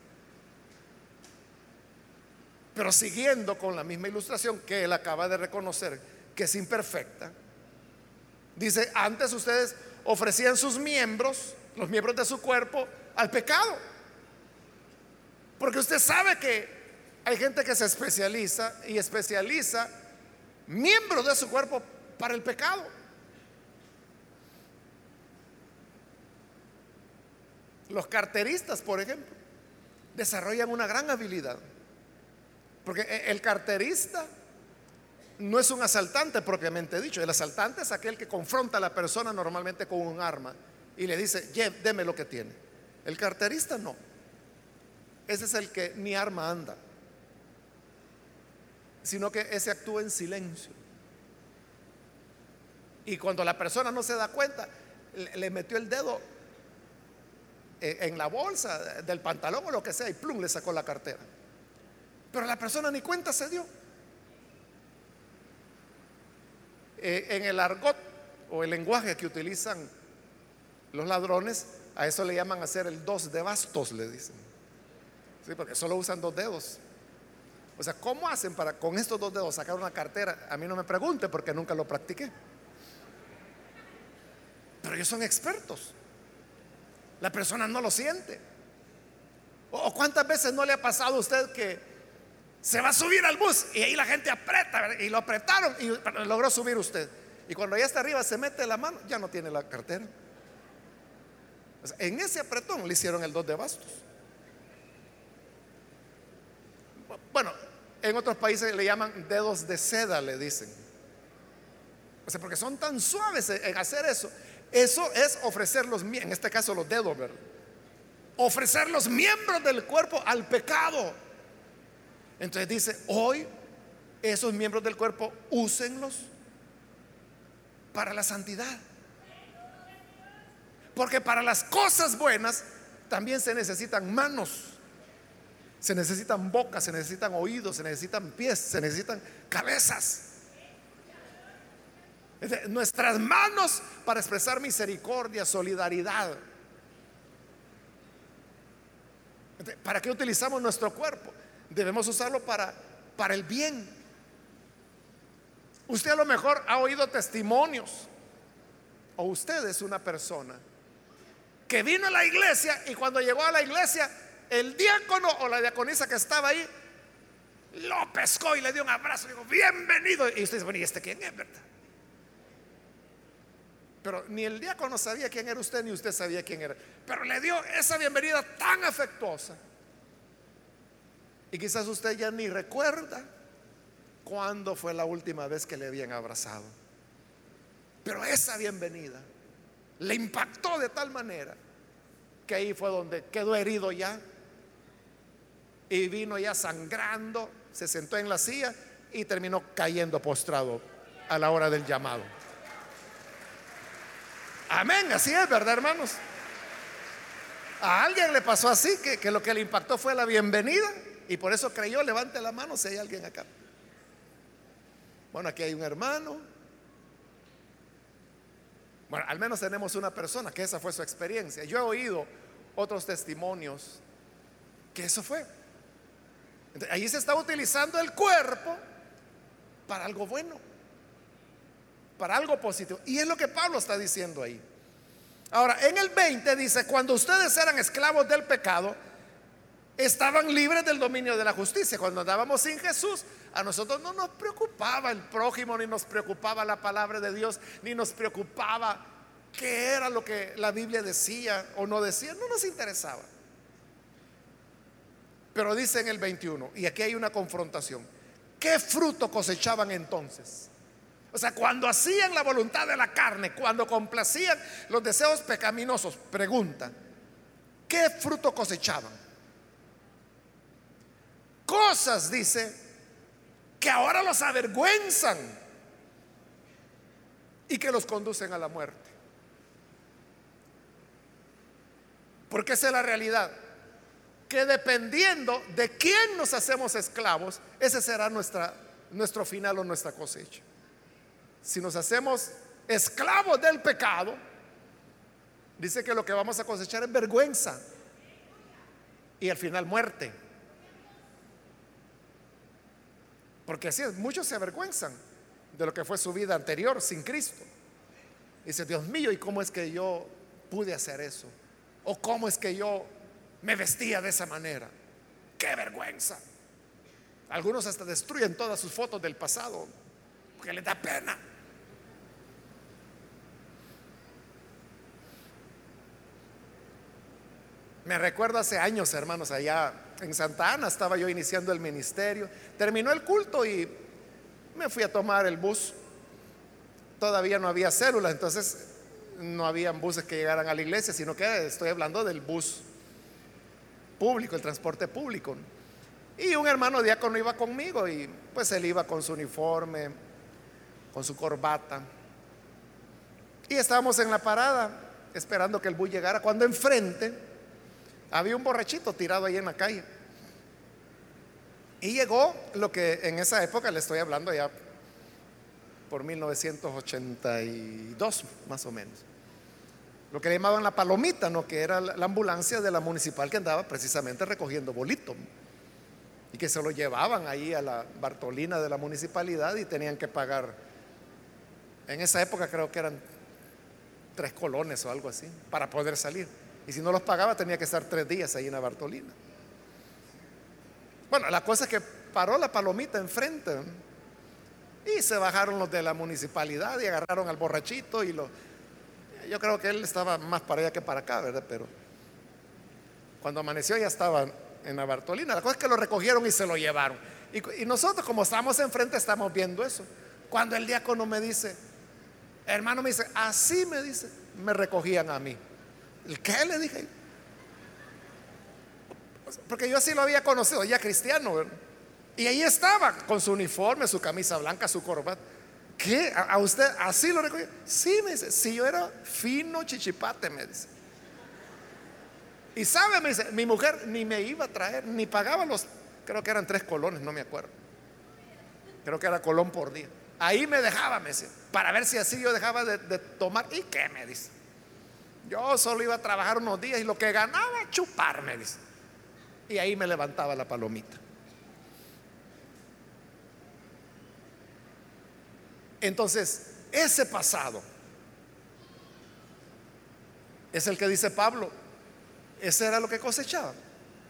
Pero siguiendo con la misma ilustración que él acaba de reconocer que es imperfecta, dice, antes ustedes ofrecían sus miembros, los miembros de su cuerpo, al pecado. Porque usted sabe que hay gente que se especializa y especializa miembros de su cuerpo para el pecado. Los carteristas, por ejemplo, desarrollan una gran habilidad porque el carterista no es un asaltante propiamente dicho. El asaltante es aquel que confronta a la persona normalmente con un arma y le dice, deme lo que tiene. El carterista no. Ese es el que ni arma anda, sino que ese actúa en silencio. Y cuando la persona no se da cuenta, le metió el dedo e, en la bolsa del pantalón o lo que sea y plum, le sacó la cartera. Pero la persona ni cuenta se dio. Eh, en el argot o el lenguaje que utilizan los ladrones, a eso le llaman hacer el dos de bastos, le dicen. Sí, porque solo usan dos dedos. O sea, ¿cómo hacen para con estos dos dedos sacar una cartera? A mí no me pregunte porque nunca lo practiqué. Pero ellos son expertos. La persona no lo siente. ¿O cuántas veces no le ha pasado a usted que se va a subir al bus y ahí la gente aprieta y lo apretaron y logró subir usted. Y cuando ya está arriba se mete la mano, ya no tiene la cartera. en ese apretón le hicieron el dos de bastos. Bueno, en otros países le llaman dedos de seda, le dicen. O sea, porque son tan suaves en hacer eso. Eso es ofrecer los, en este caso los dedos, ¿verdad? Ofrecer los miembros del cuerpo al pecado. Entonces dice, hoy esos miembros del cuerpo úsenlos para la santidad. Porque para las cosas buenas también se necesitan manos, se necesitan bocas, se necesitan oídos, se necesitan pies, se necesitan cabezas. Nuestras manos para expresar misericordia, solidaridad. ¿Para qué utilizamos nuestro cuerpo? Debemos usarlo para, para el bien. Usted a lo mejor ha oído testimonios, o usted es una persona que vino a la iglesia y cuando llegó a la iglesia, el diácono o la diaconisa que estaba ahí lo pescó y le dio un abrazo y dijo, bienvenido. Y usted dice, bueno, ¿y este quién es, verdad? Pero ni el diácono sabía quién era usted, ni usted sabía quién era. Pero le dio esa bienvenida tan afectuosa y quizás usted ya ni recuerda cuándo fue la última vez que le habían abrazado. Pero esa bienvenida le impactó de tal manera que ahí fue donde quedó herido ya y vino ya sangrando, se sentó en la silla y terminó cayendo postrado a la hora del llamado. Amén, así es, ¿verdad, hermanos? A alguien le pasó así, que, que lo que le impactó fue la bienvenida y por eso creyó, levante la mano si hay alguien acá. Bueno, aquí hay un hermano. Bueno, al menos tenemos una persona que esa fue su experiencia. Yo he oído otros testimonios que eso fue. ahí se está utilizando el cuerpo para algo bueno, para algo positivo. Y es lo que Pablo está diciendo ahí. Ahora, en el 20 dice, cuando ustedes eran esclavos del pecado, estaban libres del dominio de la justicia. Cuando andábamos sin Jesús, a nosotros no nos preocupaba el prójimo, ni nos preocupaba la palabra de Dios, ni nos preocupaba qué era lo que la Biblia decía o no decía, no nos interesaba. Pero dice en el 21, y aquí hay una confrontación, ¿qué fruto cosechaban entonces? O sea, cuando hacían la voluntad de la carne, cuando complacían los deseos pecaminosos, pregunta, ¿qué fruto cosechaban? Cosas, dice, que ahora los avergüenzan y que los conducen a la muerte. Porque esa es la realidad. Que dependiendo de quién nos hacemos esclavos, ese será nuestra, nuestro final o nuestra cosecha. Si nos hacemos esclavos del pecado, dice que lo que vamos a cosechar es vergüenza y al final muerte. Porque así es, muchos se avergüenzan de lo que fue su vida anterior sin Cristo. Dice, Dios mío, ¿y cómo es que yo pude hacer eso? ¿O cómo es que yo me vestía de esa manera? ¡Qué vergüenza! Algunos hasta destruyen todas sus fotos del pasado porque les da pena. Me recuerdo hace años, hermanos, allá en Santa Ana estaba yo iniciando el ministerio. Terminó el culto y me fui a tomar el bus. Todavía no había células, entonces no habían buses que llegaran a la iglesia, sino que estoy hablando del bus público, el transporte público. Y un hermano diácono iba conmigo y pues él iba con su uniforme, con su corbata. Y estábamos en la parada esperando que el bus llegara, cuando enfrente había un borrachito tirado ahí en la calle. Y llegó lo que en esa época le estoy hablando ya por 1982 más o menos. Lo que le llamaban la palomita, ¿no? que era la ambulancia de la municipal que andaba precisamente recogiendo bolito. Y que se lo llevaban ahí a la Bartolina de la municipalidad y tenían que pagar. En esa época creo que eran tres colones o algo así para poder salir. Y si no los pagaba tenía que estar tres días ahí en la Bartolina. Bueno, la cosa es que paró la palomita enfrente y se bajaron los de la municipalidad y agarraron al borrachito y lo... Yo creo que él estaba más para allá que para acá, ¿verdad? Pero cuando amaneció ya estaba en la Bartolina. La cosa es que lo recogieron y se lo llevaron. Y, y nosotros como estamos enfrente estamos viendo eso. Cuando el diácono me dice, hermano me dice, así me dice, me recogían a mí. ¿El qué? Le dije. Porque yo así lo había conocido, ya cristiano. Y ahí estaba, con su uniforme, su camisa blanca, su corbata. ¿Qué? ¿A, usted así lo recogía? Sí, me dice. Si yo era fino chichipate, me dice. Y sabe, me dice, mi mujer ni me iba a traer, ni pagaba los, creo que eran tres colones, no me acuerdo. Creo que era colón por día. Ahí me dejaba, me dice, para ver si así yo dejaba de, de tomar. ¿Y qué me dice? Yo solo iba a trabajar unos días y lo que ganaba, chuparme. Y ahí me levantaba la palomita. Entonces, ese pasado es el que dice Pablo. Ese era lo que cosechaba.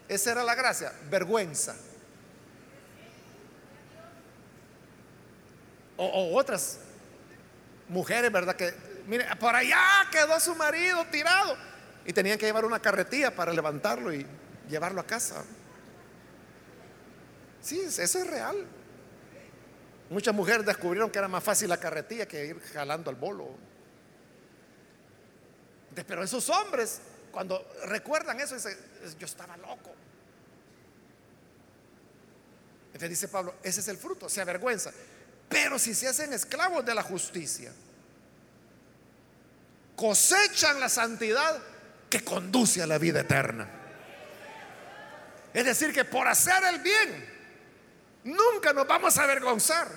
Esa era la gracia, vergüenza. O, o otras mujeres, ¿verdad? Que mire, por allá quedó su marido tirado. Y tenían que llevar una carretilla para levantarlo y llevarlo a casa. Sí, eso es real. Muchas mujeres descubrieron que era más fácil la carretilla que ir jalando al bolo. Pero esos hombres, cuando recuerdan eso, dicen, yo estaba loco. Entonces dice Pablo, ese es el fruto, se avergüenza. Pero si se hacen esclavos de la justicia, cosechan la santidad que conduce a la vida eterna. Es decir, que por hacer el bien, nunca nos vamos a avergonzar.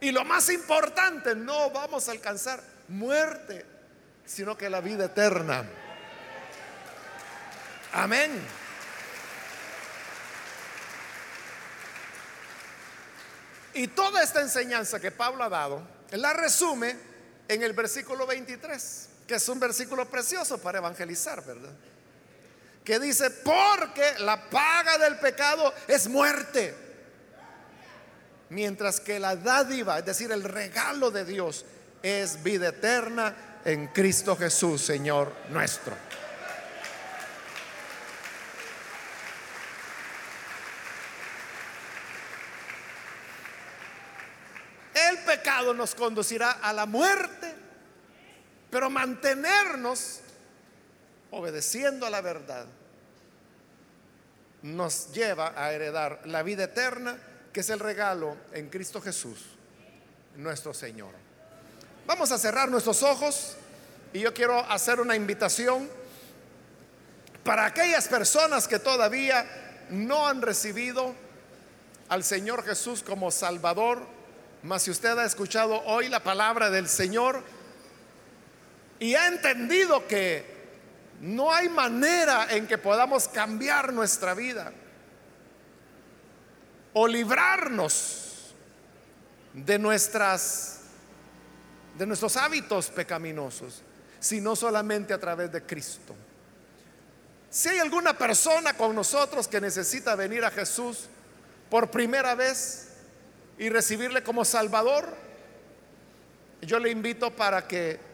Y lo más importante, no vamos a alcanzar muerte, sino que la vida eterna. Amén. Y toda esta enseñanza que Pablo ha dado, la resume en el versículo 23 que es un versículo precioso para evangelizar, ¿verdad? Que dice, porque la paga del pecado es muerte, mientras que la dádiva, es decir, el regalo de Dios, es vida eterna en Cristo Jesús, Señor nuestro. El pecado nos conducirá a la muerte pero mantenernos obedeciendo a la verdad nos lleva a heredar la vida eterna que es el regalo en Cristo Jesús, nuestro Señor. Vamos a cerrar nuestros ojos y yo quiero hacer una invitación para aquellas personas que todavía no han recibido al Señor Jesús como Salvador, mas si usted ha escuchado hoy la palabra del Señor y ha entendido que no hay manera en que podamos cambiar nuestra vida o librarnos de nuestras de nuestros hábitos pecaminosos, sino solamente a través de Cristo. Si hay alguna persona con nosotros que necesita venir a Jesús por primera vez y recibirle como Salvador, yo le invito para que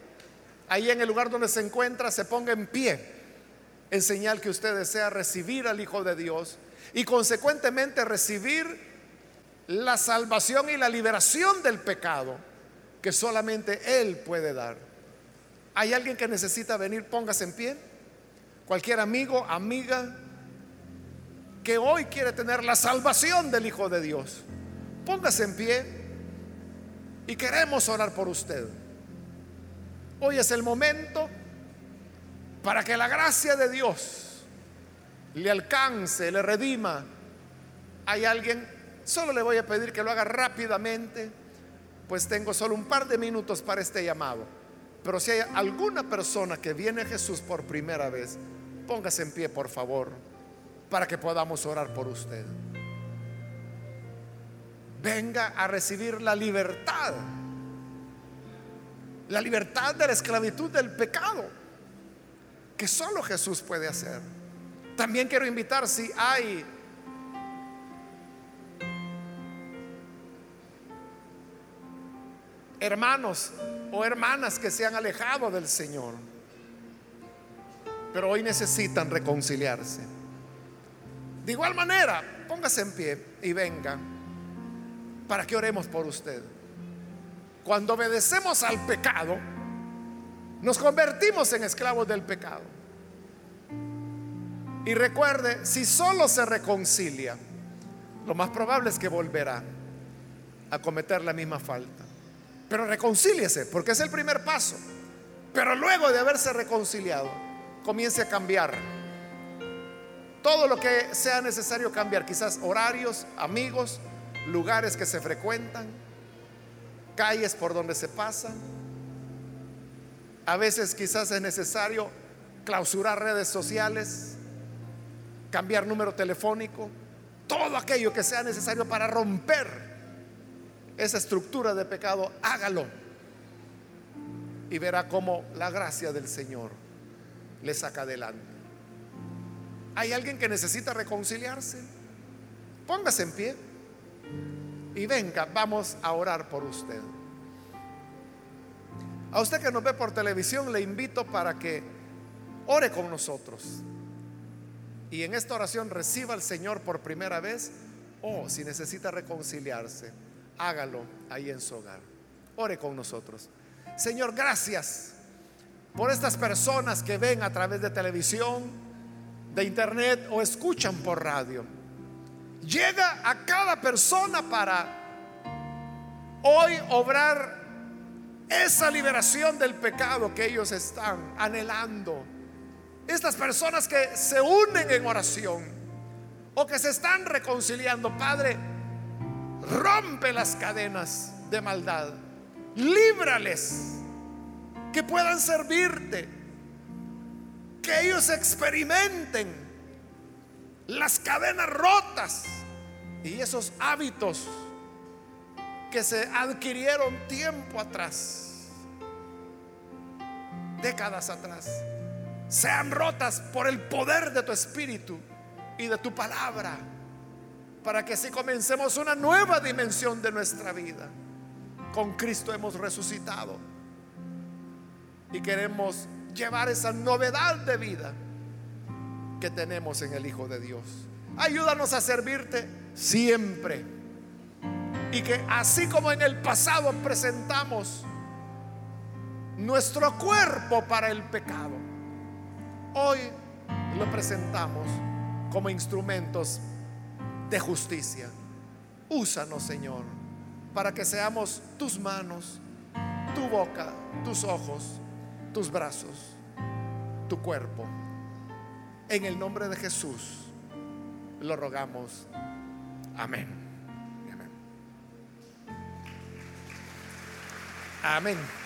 ahí en el lugar donde se encuentra se ponga en pie en señal que usted desea recibir al Hijo de Dios y consecuentemente recibir la salvación y la liberación del pecado que solamente Él puede dar. ¿Hay alguien que necesita venir? Póngase en pie. Cualquier amigo, amiga que hoy quiere tener la salvación del Hijo de Dios, póngase en pie y queremos orar por usted. Hoy es el momento para que la gracia de Dios le alcance, le redima. Hay alguien, solo le voy a pedir que lo haga rápidamente, pues tengo solo un par de minutos para este llamado. Pero si hay alguna persona que viene a Jesús por primera vez, póngase en pie, por favor, para que podamos orar por usted. Venga a recibir la libertad la libertad de la esclavitud del pecado, que solo Jesús puede hacer. También quiero invitar si hay hermanos o hermanas que se han alejado del Señor, pero hoy necesitan reconciliarse. De igual manera, póngase en pie y venga para que oremos por usted. Cuando obedecemos al pecado, nos convertimos en esclavos del pecado. Y recuerde, si solo se reconcilia, lo más probable es que volverá a cometer la misma falta. Pero reconcíliese, porque es el primer paso. Pero luego de haberse reconciliado, comience a cambiar. Todo lo que sea necesario cambiar, quizás horarios, amigos, lugares que se frecuentan calles por donde se pasan. A veces quizás es necesario clausurar redes sociales, cambiar número telefónico, todo aquello que sea necesario para romper esa estructura de pecado, hágalo. Y verá cómo la gracia del Señor le saca adelante. ¿Hay alguien que necesita reconciliarse? Póngase en pie y venga, vamos a orar por usted. A usted que nos ve por televisión, le invito para que ore con nosotros. Y en esta oración reciba al Señor por primera vez o si necesita reconciliarse, hágalo ahí en su hogar. Ore con nosotros. Señor, gracias por estas personas que ven a través de televisión, de internet o escuchan por radio llega a cada persona para hoy obrar esa liberación del pecado que ellos están anhelando. Estas personas que se unen en oración o que se están reconciliando, Padre, rompe las cadenas de maldad, líbrales, que puedan servirte, que ellos experimenten las cadenas rotas y esos hábitos que se adquirieron tiempo atrás, décadas atrás, sean rotas por el poder de tu espíritu y de tu palabra, para que así comencemos una nueva dimensión de nuestra vida. Con Cristo hemos resucitado y queremos llevar esa novedad de vida que tenemos en el Hijo de Dios. Ayúdanos a servirte siempre. Y que así como en el pasado presentamos nuestro cuerpo para el pecado, hoy lo presentamos como instrumentos de justicia. Úsanos, Señor, para que seamos tus manos, tu boca, tus ojos, tus brazos, tu cuerpo. En el nombre de Jesús lo rogamos. Amén. Amén. Amén.